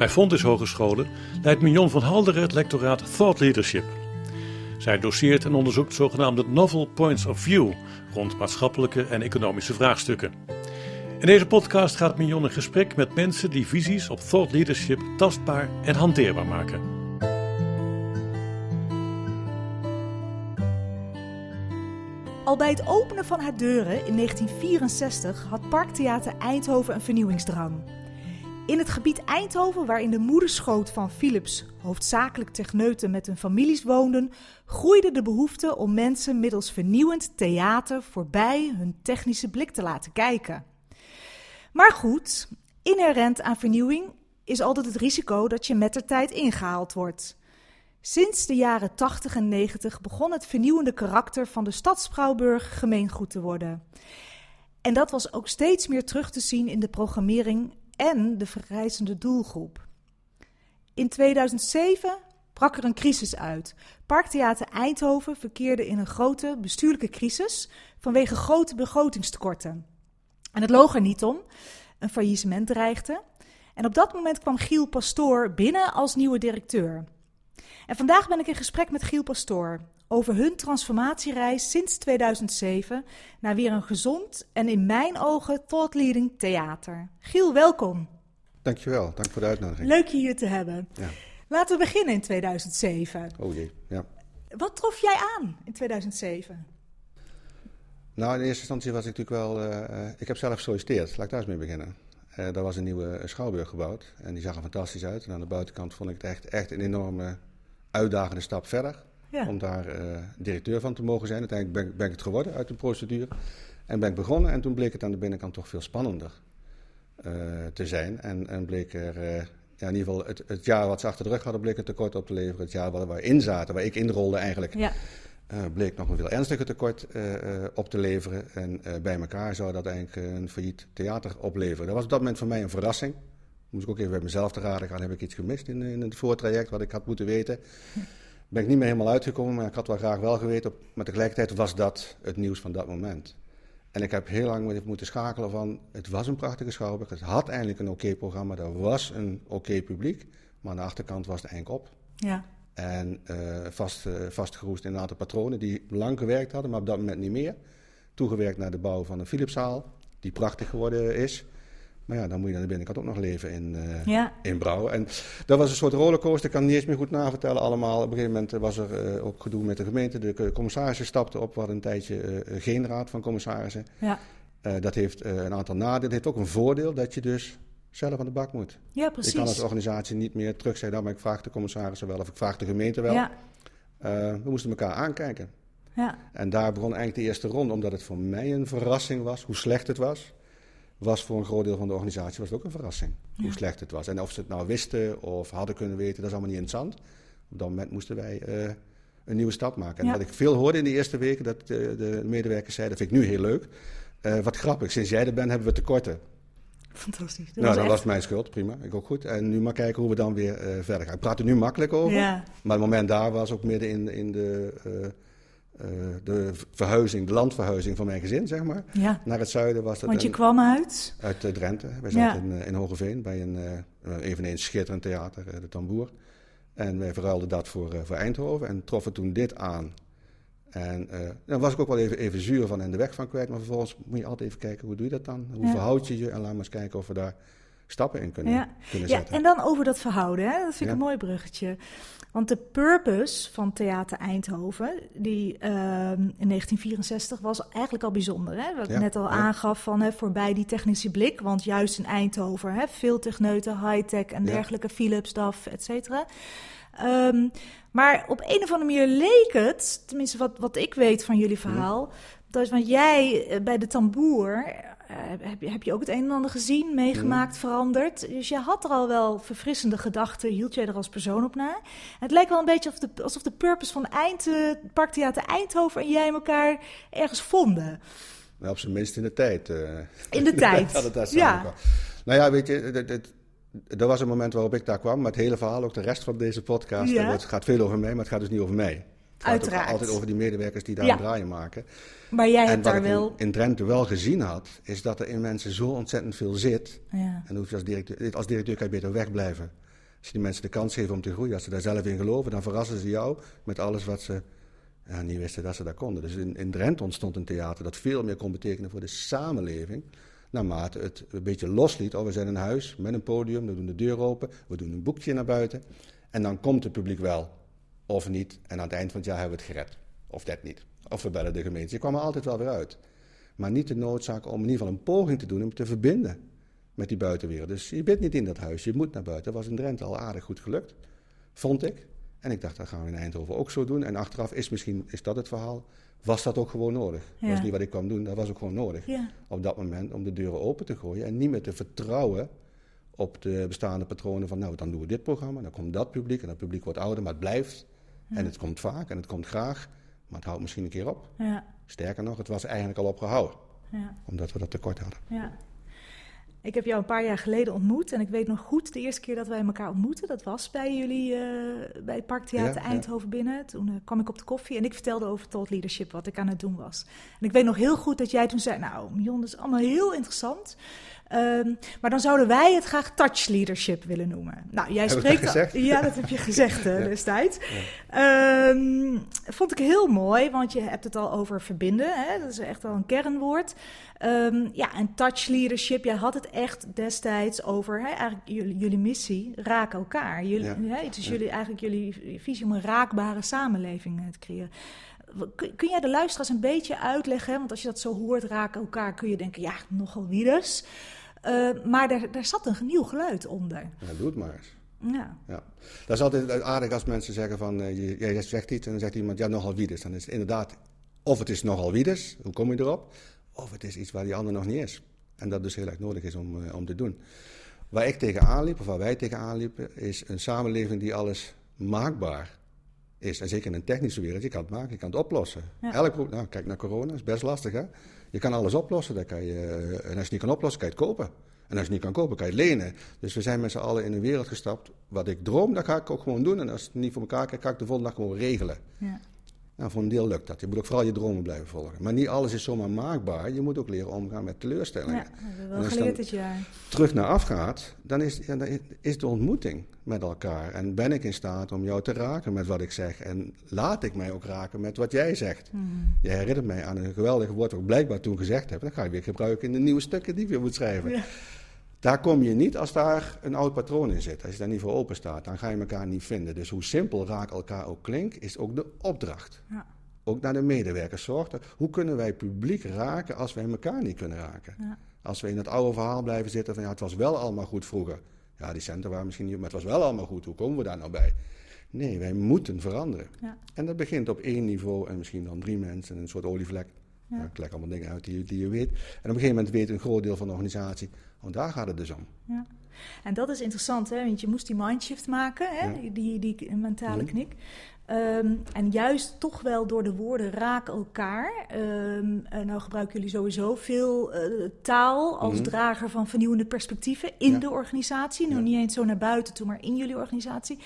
Bij Fontys Hogescholen leidt Mignon van Halderen het lectoraat Thought Leadership. Zij doseert en onderzoekt zogenaamde novel points of view rond maatschappelijke en economische vraagstukken. In deze podcast gaat Mignon in gesprek met mensen die visies op thought leadership tastbaar en hanteerbaar maken. Al bij het openen van haar deuren in 1964 had Parktheater Eindhoven een vernieuwingsdrang. In het gebied Eindhoven, waarin de moederschoot van Philips hoofdzakelijk techneuten met hun families woonden, groeide de behoefte om mensen middels vernieuwend theater voorbij hun technische blik te laten kijken. Maar goed, inherent aan vernieuwing is altijd het risico dat je met de tijd ingehaald wordt. Sinds de jaren 80 en 90 begon het vernieuwende karakter van de stadsschouwburg gemeengoed te worden. En dat was ook steeds meer terug te zien in de programmering en de vergrijzende doelgroep. In 2007 brak er een crisis uit. Parktheater Eindhoven verkeerde in een grote bestuurlijke crisis vanwege grote begrotingstekorten. En het loog er niet om. Een faillissement dreigde. En op dat moment kwam Giel Pastoor binnen als nieuwe directeur. En vandaag ben ik in gesprek met Giel Pastoor over hun transformatiereis sinds 2007 naar weer een gezond en in mijn ogen thought-leading theater. Giel, welkom. Dankjewel, dank voor de uitnodiging. Leuk je hier te hebben. Ja. Laten we beginnen in 2007. Oh jee, ja. Wat trof jij aan in 2007? Nou, in eerste instantie was ik natuurlijk wel. Uh, ik heb zelf gesolliciteerd, laat ik daar eens mee beginnen. Uh, daar was een nieuwe schouwburg gebouwd en die zag er fantastisch uit. En aan de buitenkant vond ik het echt, echt een enorme uitdagende stap verder. Om daar uh, directeur van te mogen zijn. Uiteindelijk ben, ben, ik het geworden uit de procedure. En ben ik begonnen en toen bleek het aan de binnenkant toch veel spannender te zijn. En, en bleek er ja, in ieder geval het, het, jaar wat ze achter de rug hadden, bleek een tekort op te leveren. Het jaar waar, we in zaten, waar ik inrolde eigenlijk, ja. Uh, bleek nog een veel ernstiger tekort uh, op te leveren. En bij elkaar zou dat eigenlijk een failliet theater opleveren. Dat was op dat moment voor mij een verrassing. Moest ik ook even bij mezelf te raden gaan, heb ik iets gemist in, in het voortraject wat ik had moeten weten. Ben ik niet meer helemaal uitgekomen, maar ik had wel graag wel geweten. Maar tegelijkertijd was dat het nieuws van dat moment. En ik heb heel lang moeten schakelen van, het was een prachtige schouwburg, het had eigenlijk een oké programma, er was een oké publiek, maar aan de achterkant was het eigenlijk op. Ja. En uh, vast, uh, vastgeroest in een aantal patronen die lang gewerkt hadden, maar op dat moment niet meer. Toegewerkt naar de bouw van een Philipszaal, die prachtig geworden is. Maar ja, dan moet je aan de binnenkant ook nog leven in, uh, ja. in Brouwen. En dat was een soort rollercoaster, ik kan het niet eens meer goed navertellen allemaal. Op een gegeven moment was er uh, ook gedoe met de gemeente. De commissarissen stapten op, we hadden een tijdje geen raad van commissarissen. Ja. dat heeft een aantal nadelen. Het heeft ook een voordeel dat je dus zelf aan de bak moet. Ja, precies. Ik kan als organisatie niet meer terugzeggen, nou, maar ik vraag de commissarissen wel of ik vraag de gemeente wel. Ja. we moesten elkaar aankijken. Ja. En daar begon eigenlijk de eerste ronde, omdat het voor mij een verrassing was hoe slecht het was was voor een groot deel van de organisatie was het ook een verrassing. Hoe slecht het was. En of ze het nou wisten of hadden kunnen weten, dat is allemaal niet interessant. Op dat moment moesten wij uh, een nieuwe stap maken. En wat ik veel hoorde in de eerste weken, dat de, de medewerkers zeiden, dat vind ik nu heel leuk. Uh, wat grappig, sinds jij er bent hebben we tekorten. Fantastisch. Dat nou, was dat echt... was mijn schuld, prima. Ik ook goed. En nu maar kijken hoe we dan weer uh, verder gaan. Ik praat er nu makkelijk over. Ja. Maar het moment daar was ook midden in, in de uh, de verhuizing, de landverhuizing van mijn gezin, zeg maar. Ja. Naar het zuiden was dat. Want je een, kwam uit? Uit Drenthe. Wij zaten in, in Hogeveen bij een eveneens schitterend theater, de Tamboer. En wij verruilden dat voor, voor Eindhoven en troffen toen dit aan. En dan was ik ook wel even, even zuur van en de weg van kwijt. Maar vervolgens moet je altijd even kijken, hoe doe je dat dan? Hoe ja. verhoud je je? En laat maar eens kijken of we daar stappen in kunnen, ja. kunnen zetten. Ja, en dan over dat verhouden, hè? dat vind ik een mooi bruggetje. Want de purpose van Theater Eindhoven, die uh, in 1964 was eigenlijk al bijzonder. Hè? Wat ik net al aangaf van hè, voorbij die technische blik. Want juist in Eindhoven, hè, veel techneuten, high-tech en dergelijke, Philips, DAF, et cetera. Um, maar op een of andere manier leek het, tenminste wat, wat ik weet van jullie verhaal, dat is want jij eh, bij de tamboer uh, heb, je, heb je ook het een en ander gezien, meegemaakt, mm. veranderd. Dus je had er al wel verfrissende gedachten, hield jij er als persoon op na. Het lijkt wel een beetje alsof de, alsof de purpose van Eind, uh, Parktheater Eindhoven en jij elkaar ergens vonden. Nou, op zijn minst in de tijd. Uh. In de tijd, ja. Dat ja. Nou ja, weet je, het, het, er was een moment waarop ik daar kwam, maar het hele verhaal, ook de rest van deze podcast, ja. het gaat veel over mij, maar het gaat dus niet over mij. Het Uiteraard. gaat altijd over die medewerkers die daar ja. een draaien maken. Maar jij hebt daar wel... In, in, Drenthe wel gezien had, is dat er in mensen zo ontzettend veel zit. Ja. En hoef je als directeur, als directeur kan je beter wegblijven. Als je die mensen de kans geeft om te groeien, als ze daar zelf in geloven, dan verrassen ze jou met alles wat ze ja, niet wisten dat ze daar konden. Dus in, in Drenthe ontstond een theater dat veel meer kon betekenen voor de samenleving. Naarmate het een beetje losliet. Oh, we zijn een huis met een podium, we doen de deur open, we doen een boekje naar buiten. En dan komt het publiek wel, of niet. En aan het eind van het jaar hebben we het gered. Of dat niet. Of we bellen de gemeente. Je kwam er altijd wel weer uit. Maar niet de noodzaak om in ieder geval een poging te doen om te verbinden met die buitenwereld. Dus je bent niet in dat huis, je moet naar buiten. Dat was in Drenthe al aardig goed gelukt, vond ik. En ik dacht, dat gaan we in Eindhoven ook zo doen. En achteraf is misschien is dat het verhaal. Was dat ook gewoon nodig? Dat was niet wat ik kwam doen, dat was ook gewoon nodig. Ja. Op dat moment om de deuren open te gooien en niet meer te vertrouwen op de bestaande patronen van nou, dan doen we dit programma, dan komt dat publiek en dat publiek wordt ouder, maar het blijft. En het komt vaak en het komt graag, maar het houdt misschien een keer op. Ja. Sterker nog, het was eigenlijk al opgehouden, Ja. omdat we dat tekort hadden. Ik heb jou een paar jaar geleden ontmoet en ik weet nog goed de eerste keer dat wij elkaar ontmoetten. Dat was bij jullie eh, bij het Parktheater Ja, ja. Eindhoven binnen. Toen eh, kwam ik op de koffie en ik vertelde over thought leadership, wat ik aan het doen was. En ik weet nog heel goed dat jij toen zei, nou Mion, dat is allemaal heel interessant. Ehm, maar dan zouden wij het graag touch leadership willen noemen. Nou, jij Heb spreekt dat al-? Ja, dat heb je gezegd eh, Ja. destijds. Ehm, vond ik heel mooi, want je hebt het al over verbinden. Hè? Dat is echt wel een kernwoord. Ehm, ja, en touch leadership, jij had het echt destijds over hè, eigenlijk jullie, jullie missie, raak elkaar. Jullie, Ja. hè, het is jullie, eigenlijk jullie visie om een raakbare samenleving eh, te creëren. Kun, jij de luisteraars een beetje uitleggen? Want als je dat zo hoort, raak elkaar, kun je denken, ja, nogal wie dus. Eh, maar daar, daar zat een nieuw geluid onder. Ja, doe het maar eens. Ja, Ja. Dat is altijd aardig als mensen zeggen van, je, jij zegt iets en dan zegt iemand, ja, nogal wiedes. Dan is het inderdaad, of het is nogal wiedes, hoe kom je erop? Of het is iets waar die ander nog niet is. En dat dus heel erg nodig is om, eh, om te doen. Waar ik tegenaan liep, of waar wij tegenaan liepen, is een samenleving die alles maakbaar is. En zeker in een technische wereld, je kan het maken, je kan het oplossen. Ja. Elk, nou, kijk naar corona, is best lastig hè. Je kan alles oplossen, dan kan je, en als je het niet kan oplossen, kan je het kopen. En als je het niet kan kopen, kan je het lenen. Dus we zijn met z'n allen in een wereld gestapt. Wat ik droom, dat ga ik ook gewoon doen. En als het niet voor elkaar krijg, ga ik de volgende dag gewoon regelen. ja, Nou, voor een deel lukt dat. Je moet ook vooral je dromen blijven volgen. Maar niet alles is zomaar maakbaar. Je moet ook leren omgaan met teleurstellingen. ja, dat hebben we En wel geleerd dan dit jaar. terug naar afgaat, dan is, ja, dan is de ontmoeting met elkaar. En ben ik in staat om jou te raken met wat ik zeg. En laat ik mij ook raken met wat jij zegt. Hmm. Je herinnert mij aan een geweldig woord wat ik blijkbaar toen gezegd heb. Dat ga ik weer gebruiken in de nieuwe stukken die ik weer moet schrijven. Ja. Daar kom je niet als daar een oud patroon in zit. Als je daar niet voor open staat, dan ga je elkaar niet vinden. Dus hoe simpel raak elkaar ook klinkt, is ook de opdracht. Ja. Ook naar de medewerkers zorgt. er- Hoe kunnen wij publiek raken als wij elkaar niet kunnen raken? Ja. Als we in het oude verhaal blijven zitten van ja, het was wel allemaal goed vroeger. Ja, die centen waren misschien niet, maar het was wel allemaal goed. Hoe komen we daar nou bij? Nee, wij moeten veranderen. Ja. En dat begint op één niveau en misschien dan drie mensen, een soort olievlek. Ja. Ik leg allemaal dingen uit die, die je weet. En op een gegeven moment weet een groot deel van de organisatie, oh, daar gaat het dus om. Ja. En dat is interessant, hè? want je moest die mindshift maken, hè? Ja. Die, die mentale Mhm. knik. Ehm, en juist toch wel door de woorden raak elkaar. En nou gebruiken jullie sowieso veel eh, taal als Mhm. drager van vernieuwende perspectieven in Ja. de organisatie. Ja. niet eens zo naar buiten toe, maar in jullie organisatie.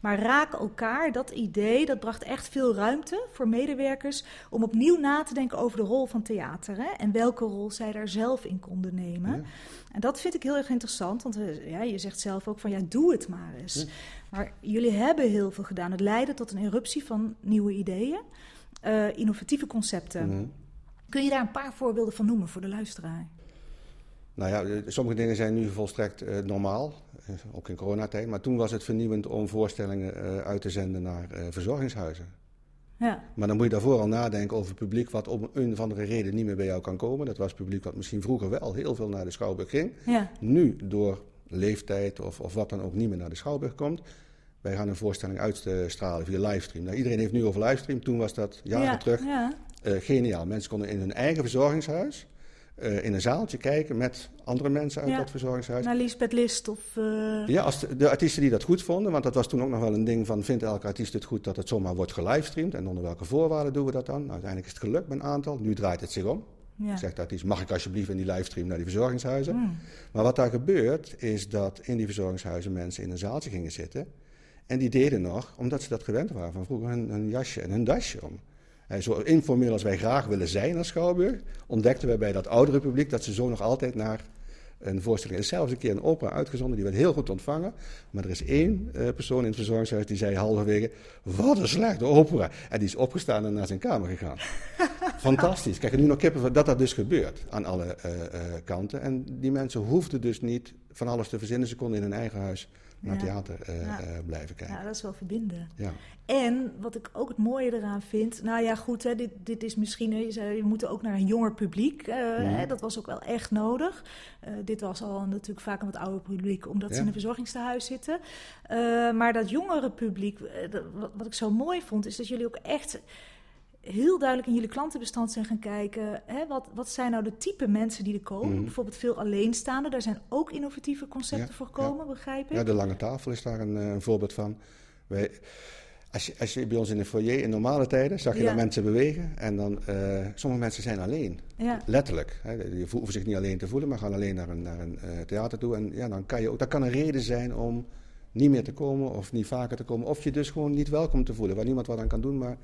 Maar raak elkaar, dat idee, dat bracht echt veel ruimte voor medewerkers om opnieuw na te denken over de rol van theater. Hè? En welke rol zij daar zelf in konden nemen. Ja. En dat vind ik heel erg interessant, want eh, ja, je zegt zelf ook van ja, doe het maar eens. Maar jullie hebben heel veel gedaan. Het leidde tot een eruptie van nieuwe ideeën, eh, innovatieve concepten. Mhm. Kun je daar een paar voorbeelden van noemen voor de luisteraar? Nou ja, eh, sommige dingen zijn nu volstrekt eh, normaal, ook in coronatijd. Maar toen was het vernieuwend om voorstellingen uit te zenden naar verzorgingshuizen. Ja, Maar dan moet je daarvoor al nadenken over publiek wat om een of andere reden niet meer bij jou kan komen. Dat was publiek wat misschien vroeger wel heel veel naar de Schouwburg ging. ja, Nu door leeftijd of, of wat dan ook niet meer naar de Schouwburg komt. Wij gaan een voorstelling uitstralen via livestream. Nou, iedereen heeft nu over livestream. Toen was dat jaren ja, terug Ja, eh, geniaal. Mensen konden in hun eigen verzorgingshuis eh, in een zaaltje kijken met andere mensen uit Ja. dat verzorgingshuis. naar Lisbeth List of... eh, Ja, als de, de artiesten die dat goed vonden, want dat was toen ook nog wel een ding van vindt elke artiest het goed dat het zomaar wordt gelivestreamd en onder welke voorwaarden doen we dat dan? Nou, uiteindelijk is het gelukt met een aantal, nu draait het zich om. Ja. Zegt de artiest, mag ik alsjeblieft in die livestream naar die verzorgingshuizen? Mm. Maar wat daar gebeurt, is dat in die verzorgingshuizen mensen in een zaaltje gingen zitten. En die deden nog, omdat ze dat gewend waren van vroeger, hun, hun jasje en hun dasje om. En zo informeel als wij graag willen zijn als Schouwburg, ontdekten wij bij dat oudere publiek dat ze zo nog altijd naar een voorstelling. Er is zelfs een keer een opera uitgezonden, die werd heel goed ontvangen. Maar er is één uh, persoon in het verzorgingshuis die zei halverwege: Wat een slechte opera. En die is opgestaan en naar zijn kamer gegaan. Fantastisch. Kijk, nu nog kippen dat dat dus gebeurt aan alle uh, uh, kanten. En die mensen hoefden dus niet van alles te verzinnen. Ze konden in hun eigen huis naar theater uh, ja. uh, blijven kijken. Ja, dat is wel verbinden. Ja. En wat ik ook het mooie eraan vind, nou ja, goed, hè, dit, dit is misschien, je zei, we moeten ook naar een jonger publiek. Uh, mm. hè, dat was ook wel echt nodig. dit was al natuurlijk vaak een wat ouder publiek, omdat ze in een verzorgingstehuis zitten. maar dat jongere publiek, wat, wat ik zo mooi vond, is dat jullie ook echt heel duidelijk in jullie klantenbestand zijn gaan kijken. Hè, wat, wat zijn nou de type mensen die er komen? Mhm. Bijvoorbeeld veel alleenstaanden. Daar zijn ook innovatieve concepten Ja, voor gekomen, ja. begrijp ik? Ja, de lange tafel is daar een, eh, een voorbeeld van. Wij, als, je, als je bij ons in de foyer in normale tijden zag je Ja. dan mensen bewegen. En dan, eh, sommige mensen zijn alleen. Letterlijk. Hè. Die hoeven zich niet alleen te voelen, maar gaan alleen naar een, naar een eh, theater toe. En ja, dan kan je ook, dat kan een reden zijn om niet meer te komen of niet vaker te komen. Of je dus gewoon niet welkom te voelen, waar niemand wat aan kan doen. Maar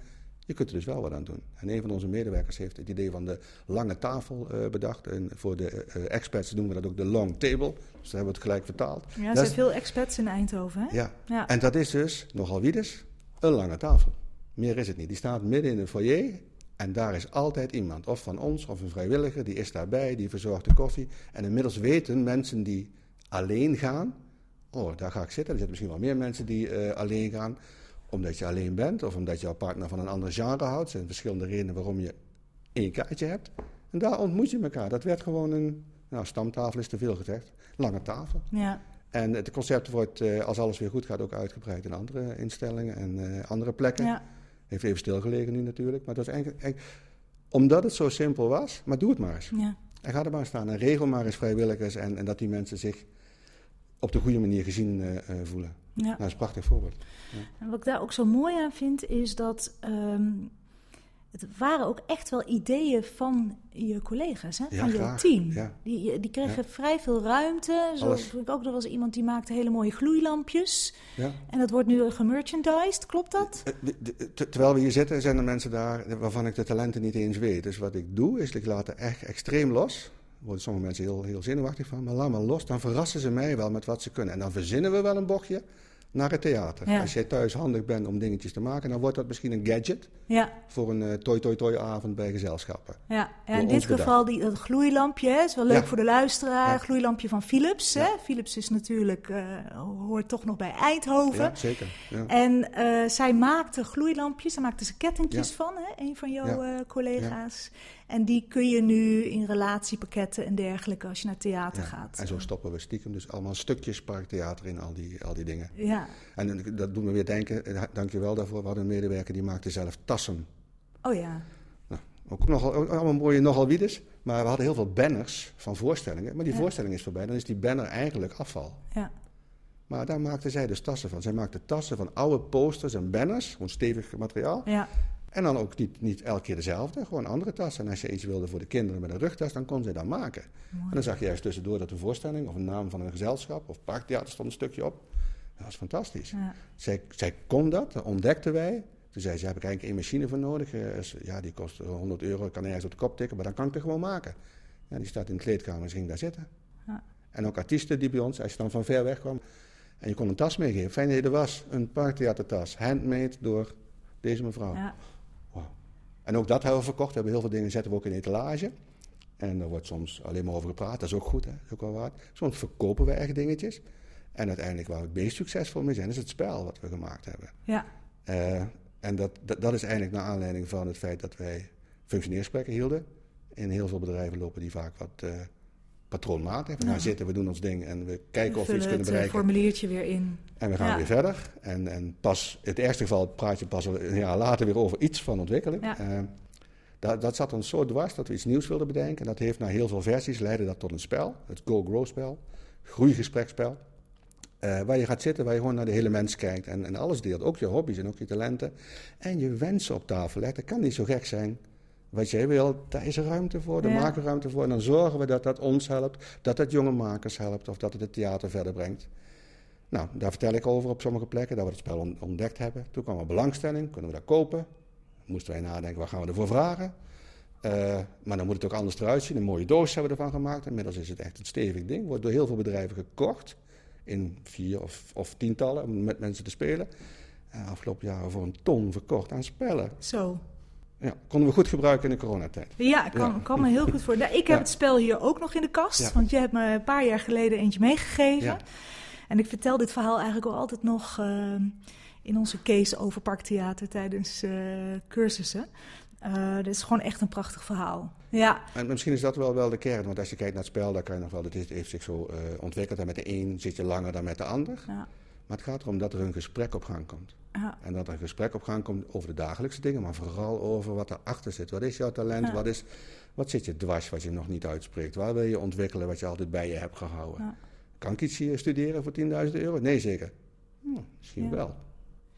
je kunt er dus wel wat aan doen. En een van onze medewerkers heeft het idee van de lange tafel eh, bedacht. En voor de eh, experts noemen we dat ook de long table. Dus daar hebben we het gelijk vertaald. Ja, er zijn is- veel expats in Eindhoven, hè? ja. Ja. En dat is dus, nogal wiedes, een lange tafel. Meer is het niet. Die staat midden in een foyer. En daar is altijd iemand, of van ons of een vrijwilliger, die is daarbij, die verzorgt de koffie. En inmiddels weten mensen die alleen gaan, oh, daar ga ik zitten. Er zitten misschien wel meer mensen die eh, alleen gaan, omdat je alleen bent of omdat jouw partner van een ander genre houdt. Er zijn verschillende redenen waarom je één kaartje hebt. En daar ontmoet je elkaar. Dat werd gewoon een, nou, stamtafel is te veel gezegd, lange tafel. Ja. En het concept wordt, eh, als alles weer goed gaat, ook uitgebreid in andere instellingen en eh, andere plekken. ja. Heeft even stilgelegen nu natuurlijk. Maar dat was eigenlijk, eigenlijk- omdat het zo simpel was, maar doe het maar eens. ja. En ga er maar staan en regel maar eens vrijwilligers en, en dat die mensen zich op de goede manier gezien eh, eh, voelen. ja. Nou, dat is een prachtig voorbeeld. En wat ik daar ook zo mooi aan vind, is dat ehm, het waren ook echt wel ideeën van je collega's, hè? Van graag. team. Ja. Die, die kregen vrij veel ruimte. Zo ik ook, er was iemand die maakte hele mooie gloeilampjes. Ja. En dat wordt nu gemerchandised, klopt dat? Eh, Terwijl we hier zitten, zijn er mensen daar waarvan ik de talenten niet eens weet. Dus wat ik doe, is ik laat het echt extreem los. Worden sommige mensen heel, heel zenuwachtig van. Maar laat maar los, dan verrassen ze mij wel met wat ze kunnen. En dan verzinnen we wel een bochtje naar het theater. Ja. Als jij thuis handig bent om dingetjes te maken, dan wordt dat misschien een gadget Ja, voor een eh toi toi toi avond bij gezelschappen. ja. ja in dit geval die, dat gloeilampje, hè, is wel leuk voor de luisteraar. Gloeilampje van Philips. Hè? Philips is natuurlijk, eh, hoort toch nog bij Eindhoven. Zeker. Ja. En eh, zij maakte gloeilampjes, daar maakte ze kettingjes van, hè? een van jouw collega's. En die kun je nu in relatiepakketten en dergelijke als je naar theater Ja. gaat. En zo stoppen we stiekem dus allemaal stukjes parktheater in al die, al die dingen. Ja, En dat doet me weer denken, eh, dank je wel daarvoor, we hadden een medewerker die maakte zelf tassen. oh ja. Nou, ook nogal, ook allemaal mooie nogal wiedes. Maar we hadden heel veel banners van voorstellingen. Maar die Ja. voorstelling is voorbij, dan is die banner eigenlijk afval. ja. Maar daar maakte zij dus tassen van. Zij maakte tassen van oude posters en banners, gewoon stevig materiaal. Ja, En dan ook niet, niet elke keer dezelfde, gewoon andere tassen. En als je iets wilde voor de kinderen met een rugtas, dan kon zij dat maken. En dan zag je juist tussendoor dat een voorstelling of een naam van een gezelschap of parktheater stond een stukje op. Dat was fantastisch. ja. Zij, zij kon dat, dat ontdekten wij. Toen zei ze, heb ik eigenlijk één machine voor nodig. Eh, Ja, die kost 100 euro, ik kan ergens op de kop tikken, maar dan kan ik het gewoon maken. Ja, die staat in de kleedkamer en ze ging daar zitten. Ja. En ook artiesten die bij ons, als je dan van ver weg kwam, en je kon een tas meegeven. Er was, een parktheatertas, handmade door deze mevrouw. ja. En ook dat hebben we verkocht. We hebben heel veel dingen zetten we ook in etalage. En daar wordt soms alleen maar over gepraat. Dat is ook goed, hè? dat is ook wel waard. Soms verkopen we echt dingetjes. En uiteindelijk waar we het meest succesvol mee zijn, is het spel wat we gemaakt hebben. ja. Eh, en dat, dat, dat is eigenlijk naar aanleiding van het feit dat wij functioneersgesprekken hielden. In heel veel bedrijven lopen die vaak wat eh patroonmatig. We gaan Ja. zitten, we doen ons ding en we kijken of we iets kunnen het eh, bereiken. formuliertje weer in. En we gaan Ja. weer verder. En, en pas, in het ergste geval praat je pas een jaar later weer over iets van ontwikkeling. Ja. Eh, dat, dat zat ons zo dwars dat we iets nieuws wilden bedenken. En dat heeft na heel veel versies leidde dat tot een spel. Het Go-Grow spel. Groeigesprekspel. Eh, waar je gaat zitten, waar je gewoon naar de hele mens kijkt en, en alles deelt. Ook je hobby's en ook je talenten. En je wensen op tafel legt. Dat kan niet zo gek zijn. Wat jij wil, daar is er ruimte voor, daar Ja. maken we ruimte voor. En dan zorgen we dat dat ons helpt, dat het jonge makers helpt of dat het het theater verder brengt. Nou, daar vertel ik over op sommige plekken, dat we het spel on- ontdekt hebben. Toen kwam er belangstelling, kunnen we dat kopen? Moesten wij nadenken, wat gaan we ervoor vragen? Eh, maar dan moet het ook anders eruit zien. Een mooie doos hebben we ervan gemaakt. Inmiddels is het echt een stevig ding. Wordt door heel veel bedrijven gekocht. In vier of, of tientallen om met mensen te spelen. En afgelopen jaren voor een ton verkocht aan spellen. Zo. Ja, konden we goed gebruiken in de coronatijd. Ja, ik kan, Ja. kan me heel goed voor. Nou, ik heb Ja. het spel hier ook nog in de kast. Want je hebt me een paar jaar geleden eentje meegegeven. En ik vertel dit verhaal eigenlijk ook altijd nog eh, in onze case over parktheater tijdens eh, cursussen. Dit is gewoon echt een prachtig verhaal. Ja, En misschien is dat wel, wel de kern. Want als je kijkt naar het spel, dan kan je nog wel... Het heeft zich zo eh, ontwikkeld. En met de een zit je langer dan met de ander. ja, Maar het gaat erom dat er een gesprek op gang komt. ja, En dat er een gesprek op gang komt over de dagelijkse dingen, maar vooral over wat erachter zit. Wat is jouw talent? Ja. Wat, is, wat zit je dwars wat je nog niet uitspreekt? Waar wil je ontwikkelen wat je altijd bij je hebt gehouden? Ja. Kan ik iets hier studeren voor 10.000 euro? Nee, zeker. Hm, misschien Ja. wel.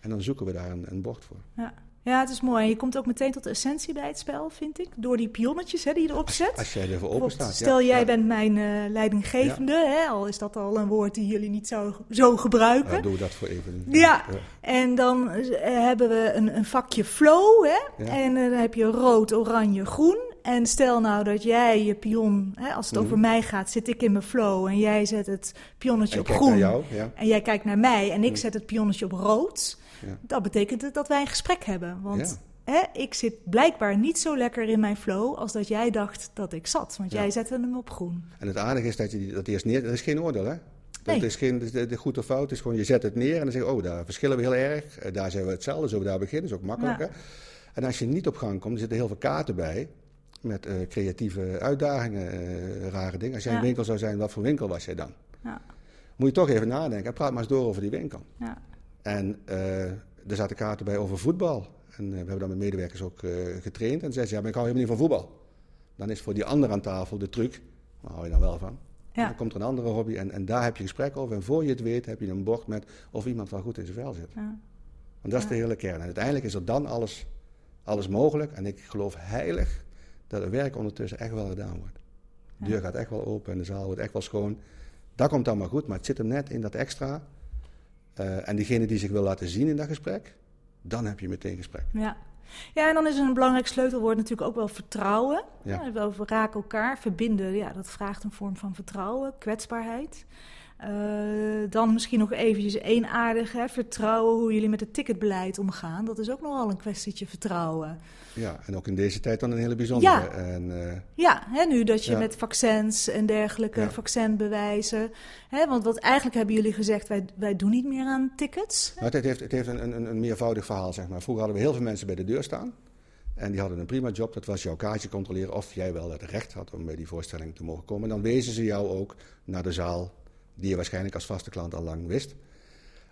En dan zoeken we daar een, een bocht voor. ja. Ja, het is mooi. En je komt ook meteen tot de essentie bij het spel, vind ik. Door die pionnetjes hè, die je erop zet. Als jij er voor open staat. Stel, ja, jij ja. bent mijn eh, leidinggevende, hè, al is dat al een woord die jullie niet zo, zo gebruiken. Nou, doe dat voor even. Ja. En dan eh, hebben we een, een vakje flow, hè? En eh, dan heb je rood, oranje, groen. En stel nou dat jij je pion, hè, als het Mhm. over mij gaat, zit ik in mijn flow en jij zet het pionnetje op groen. naar jou. Ja. En jij kijkt naar mij en ik Mhm. zet het pionnetje op rood. Ja. Dat betekent het dat wij een gesprek hebben. Want Ja. hè, ik zit blijkbaar niet zo lekker in mijn flow als dat jij dacht dat ik zat. Want Ja. jij zette hem op groen. En het aardige is dat je dat eerst neer... Dat is geen oordeel, hè? Dat Nee. is geen de, de goed of fout. Het is gewoon, je zet het neer en dan zeg je, oh, daar verschillen we heel erg. Eh, Daar zijn we hetzelfde, zullen we daar beginnen? Dat is ook makkelijker. En als je niet op gang komt, er zitten heel veel kaarten bij. Met eh, creatieve uitdagingen, eh, rare dingen. Als jij Ja. een winkel zou zijn, wat voor winkel was jij dan? Ja. Moet je toch even nadenken. En praat maar eens door over die winkel. Ja. En eh, er zaten kaarten bij over voetbal. En eh, we hebben dan met medewerkers ook eh, getraind. En zeiden ze, ja, maar ik hou helemaal niet van voetbal. Dan is voor die ander aan tafel de truc, waar hou je dan wel van? Ja. Dan komt er een andere hobby en, en daar heb je gesprek over. En voor je het weet heb je een bord met of iemand wel goed in zijn vel zit. Ja. Want dat is de hele kern. En uiteindelijk is er dan alles, alles mogelijk. En ik geloof heilig dat het werk ondertussen echt wel gedaan wordt. De deur gaat echt wel open en de zaal wordt echt wel schoon. Dat komt allemaal goed, maar het zit hem net in dat extra. Eh, en diegene die zich wil laten zien in dat gesprek, dan heb je meteen gesprek. Ja. ja, en dan is een belangrijk sleutelwoord natuurlijk ook wel vertrouwen. Ja. Ja. we raken elkaar, verbinden, ja, dat vraagt een vorm van vertrouwen, kwetsbaarheid. Eh, dan misschien nog eventjes één aardig, hè, vertrouwen hoe jullie met het ticketbeleid omgaan. Dat is ook nogal een kwestietje vertrouwen. Ja, en ook in deze tijd dan een hele bijzondere. Ja. En, eh, Ja, hè, nu dat je Ja. met vaccins en dergelijke, Ja. vaccinbewijzen. Hè, want wat eigenlijk hebben jullie gezegd, wij, wij doen niet meer aan tickets. Maar het heeft, het heeft een, een, een meervoudig verhaal, zeg maar. Vroeger hadden we heel veel mensen bij de deur staan. En die hadden een prima job. Dat was jouw kaartje controleren of jij wel het recht had om bij die voorstelling te mogen komen. En dan wezen ze jou ook naar de zaal, die je waarschijnlijk als vaste klant al lang wist.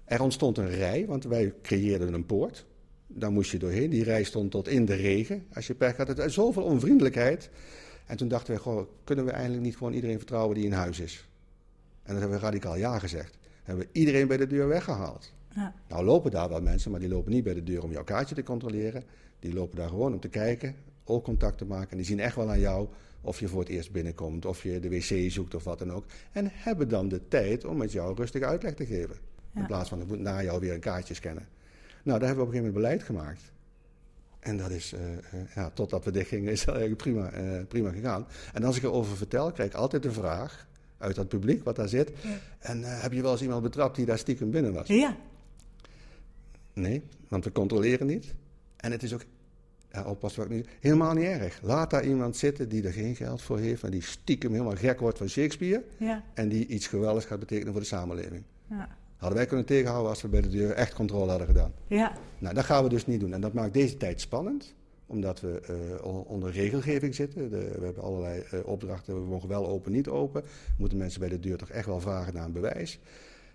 Er ontstond een rij, want wij creëerden een poort. Daar moest je doorheen. Die rij stond tot in de regen. Als je pech had, het is zoveel onvriendelijkheid. En toen dachten we, goh, kunnen we eigenlijk niet gewoon iedereen vertrouwen die in huis is? En dat hebben we radicaal ja gezegd. Hebben we iedereen bij de deur weggehaald. Ja. Nou lopen daar wel mensen, maar die lopen niet bij de deur om jouw kaartje te controleren. Die lopen daar gewoon om te kijken, oogcontact te maken. En die zien echt wel aan jou of je voor het eerst binnenkomt, of je de wc zoekt of wat dan ook. En hebben dan de tijd om met jou rustig uitleg te geven. Ja. In plaats van, ik moet na jou weer een kaartje scannen. Nou, daar hebben we op een gegeven moment beleid gemaakt. En dat is, eh, eh, ja, totdat we dichtgingen, is dat eigenlijk prima, eh, prima gegaan. En als ik erover vertel, krijg ik altijd de vraag uit dat publiek wat daar zit. Ja. En heb je wel eens iemand betrapt die daar stiekem binnen was? Ja, Nee, want we controleren niet. En het is ook, ja, oppas wat ik nu, helemaal niet erg. Laat daar iemand zitten die er geen geld voor heeft en die stiekem helemaal gek wordt van Shakespeare ja, en die iets geweldigs gaat betekenen voor de samenleving. ja. Hadden wij kunnen tegenhouden als we bij de deur echt controle hadden gedaan. ja. Nou, dat gaan we dus niet doen. En dat maakt deze tijd spannend, omdat we eh, on- onder regelgeving zitten. De- we hebben allerlei eh, opdrachten, we mogen wel open, niet open. Moeten mensen bij de deur toch echt wel vragen naar een bewijs.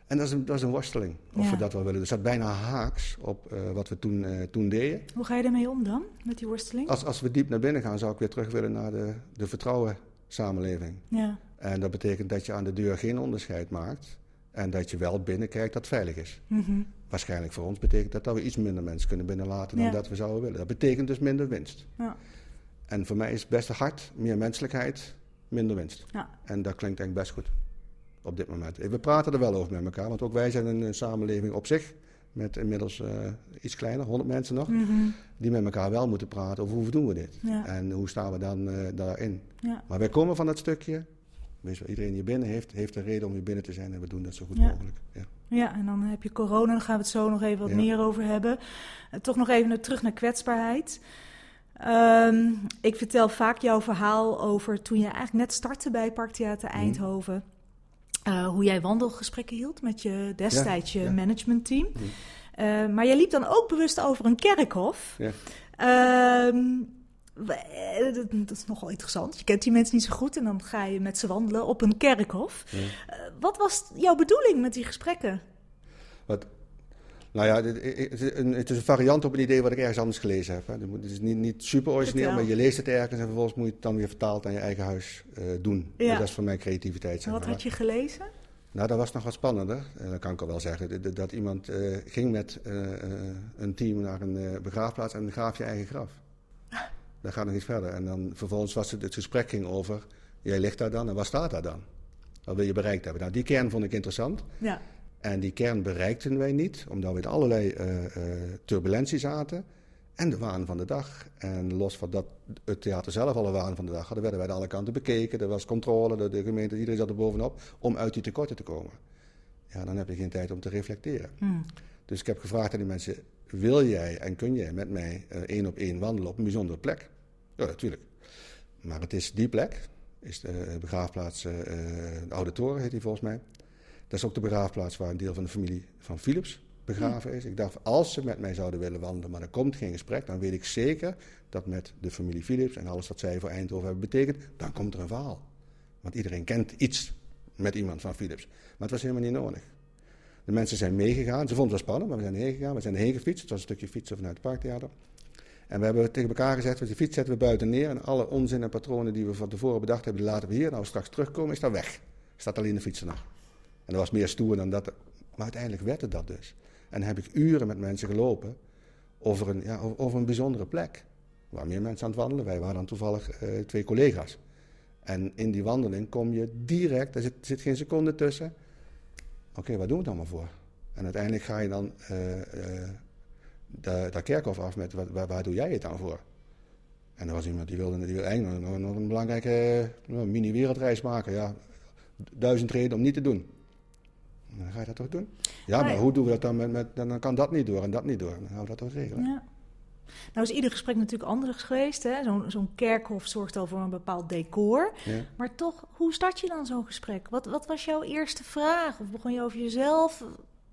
En dat is een, dat is een worsteling, of Ja. we dat wel willen. Dus dat bijna haaks op eh, wat we toen, eh, toen deden. Hoe ga je daarmee om dan, met die worsteling? Als, als we diep naar binnen gaan, zou ik weer terug willen naar de, de vertrouwen samenleving. Ja, En dat betekent dat je aan de deur geen onderscheid maakt. En dat je wel binnenkijkt dat veilig is. mhm. Waarschijnlijk voor ons betekent dat dat we iets minder mensen kunnen binnenlaten dan Ja. dat we zouden willen. Dat betekent dus minder winst. ja, En voor mij is het beste hard, meer menselijkheid, minder winst. ja. En dat klinkt eigenlijk best goed op dit moment. We praten er wel over met elkaar, want ook wij zijn een, eh, samenleving op zich met inmiddels uh, iets kleiner, 100 mensen nog, Mhm. die met elkaar wel moeten praten over hoe doen we dit Ja. en hoe staan we dan eh, daarin. Ja. Maar wij komen van dat stukje, wees wel, iedereen die hier binnen heeft, heeft een reden om hier binnen te zijn en we doen dat zo goed Ja. mogelijk. Ja. Ja, en dan heb je corona, daar gaan we het zo nog even wat meer over hebben. Eh, toch nog even terug naar kwetsbaarheid. Ehm, ik vertel vaak jouw verhaal over toen je eigenlijk net startte bij Parktheater Mhm. Eindhoven. Eh, hoe jij wandelgesprekken hield met je destijds je ja. managementteam. Eh, maar jij liep dan ook bewust over een kerkhof. Ja. Ehm, eh, dat, is nogal interessant. Je kent die mensen niet zo goed en dan ga je met ze wandelen op een kerkhof. Wat was jouw bedoeling met die gesprekken? Wat, nou ja, het is, een, het is een variant op een idee wat ik ergens anders gelezen heb. Hè. Het is niet, niet super origineel, maar je leest het ergens en vervolgens moet je het dan weer vertaald aan je eigen huis eh, doen. Ja. Dat is voor mij creativiteit. Zeg Wat had je gelezen? Nou, dat was nog wat spannender. En dan kan ik al wel zeggen dat, dat- dat iemand eh, ging met eh, eh, een team naar een eh, begraafplaats en graaf je eigen graf. Dat gaat nog iets verder. En dan vervolgens was het, het gesprek ging over, jij ligt daar dan en wat staat daar dan? Wat wil je bereikt hebben? Nou, die kern vond ik interessant. Ja. En die kern bereikten wij niet, omdat we in allerlei eh, eh, turbulentie zaten. En de waan van de dag. En los van dat het theater zelf al een waan van de dag hadden, werden wij aan alle kanten bekeken. Er was controle, de, de gemeente, iedereen zat er bovenop, om uit die tekorten te komen. Ja, dan heb je geen tijd om te reflecteren. Hmm. Dus ik heb gevraagd aan die mensen, wil jij en kun jij met mij eh, één op één wandelen op een bijzondere plek? Ja, natuurlijk. Maar het is die plek, is de begraafplaats, de Oude Toren heet die volgens mij. Dat is ook de begraafplaats waar een deel van de familie van Philips begraven is. Ik dacht, als ze met mij zouden willen wandelen, maar er komt geen gesprek, dan weet ik zeker dat met de familie Philips en alles wat zij voor Eindhoven hebben betekend, dan komt er een verhaal. Want iedereen kent iets met iemand van Philips. Maar het was helemaal niet nodig. De mensen zijn meegegaan. Ze vonden het wel spannend, maar we zijn erheen gegaan. We zijn erheen gefietst. Het was een stukje fietsen vanuit het parktheater. En we hebben tegen elkaar gezegd, de fiets zetten we buiten neer. En alle onzin en patronen die we van tevoren bedacht hebben, die laten we hier. Als we straks terugkomen, is dat weg. Staat alleen de fietsen nog. En dat was meer stoer dan dat. Maar uiteindelijk werd het dat dus. En dan heb ik uren met mensen gelopen over een, ja, over- een bijzondere plek. Waren meer mensen aan het wandelen. Wij waren dan toevallig eh, twee collega's. En in die wandeling kom je direct, er zit, geen seconde tussen. Oké, waar doen we het allemaal voor? En uiteindelijk ga je dan eh de- dat kerkhof af met waar, waar doe jij het dan voor? En er was iemand die wilde, die wilde eigenlijk nog, een belangrijke mini-wereldreis maken. Ja, duizend redenen om niet te doen. Dan ga je dat toch doen? Ja, Maar- maar hoe doen we dat dan? Met, met, dan kan dat niet door en dat niet door. Dan gaan we dat toch regelen? Ja. Nou is ieder gesprek natuurlijk anders geweest. hè? Zo'n kerkhof zorgt al voor een bepaald decor. Ja. Maar toch, hoe start je dan zo'n gesprek? Wat, wat was jouw eerste vraag? Of begon je over jezelf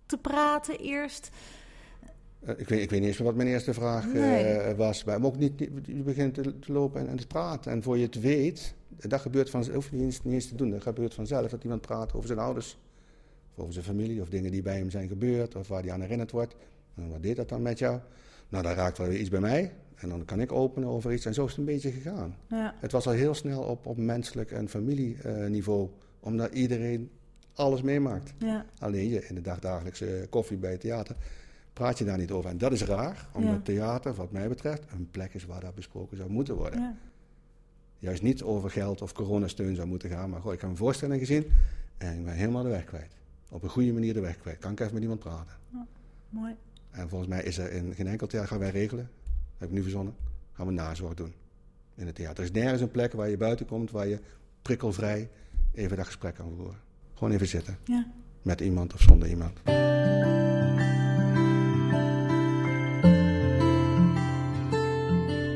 te praten eerst? Eh, ik, weet, ik weet niet eens wat mijn eerste vraag Nee. was. Maar ook niet, niet- je begint te, te lopen en, en te praten. En voor je het weet, dat gebeurt vanzelf, hoef je niet eens, niet eens te doen. Dat gebeurt vanzelf dat iemand praat over zijn ouders. Of over zijn familie, of dingen die bij hem zijn gebeurd, of waar hij aan herinnerd wordt. En wat deed dat dan met jou? Nou, dan raakt wel weer iets bij mij. En dan kan ik openen over iets. En zo is het een beetje gegaan. Ja. Het was al heel snel op, op menselijk en familieniveau. omdat iedereen alles meemaakt. Ja. Alleen je in de dagdagelijkse koffie bij het theater praat je daar niet over. En dat is raar, omdat Ja. theater, wat mij betreft, een plek is waar dat besproken zou moeten worden. Ja. Juist niet over geld of coronasteun zou moeten gaan. Maar goh, ik heb een voorstelling gezien en ik ben helemaal de weg kwijt. Op een goede manier de weg kwijt. Kan ik even met iemand praten? Mooi. En volgens mij is er in geen enkel theater, gaan wij regelen, heb ik nu verzonnen, gaan we nazorg doen in het theater. Er is nergens een plek waar je buiten komt, waar je prikkelvrij even dat gesprek kan voeren. Gewoon even zitten, Ja. met iemand of zonder iemand.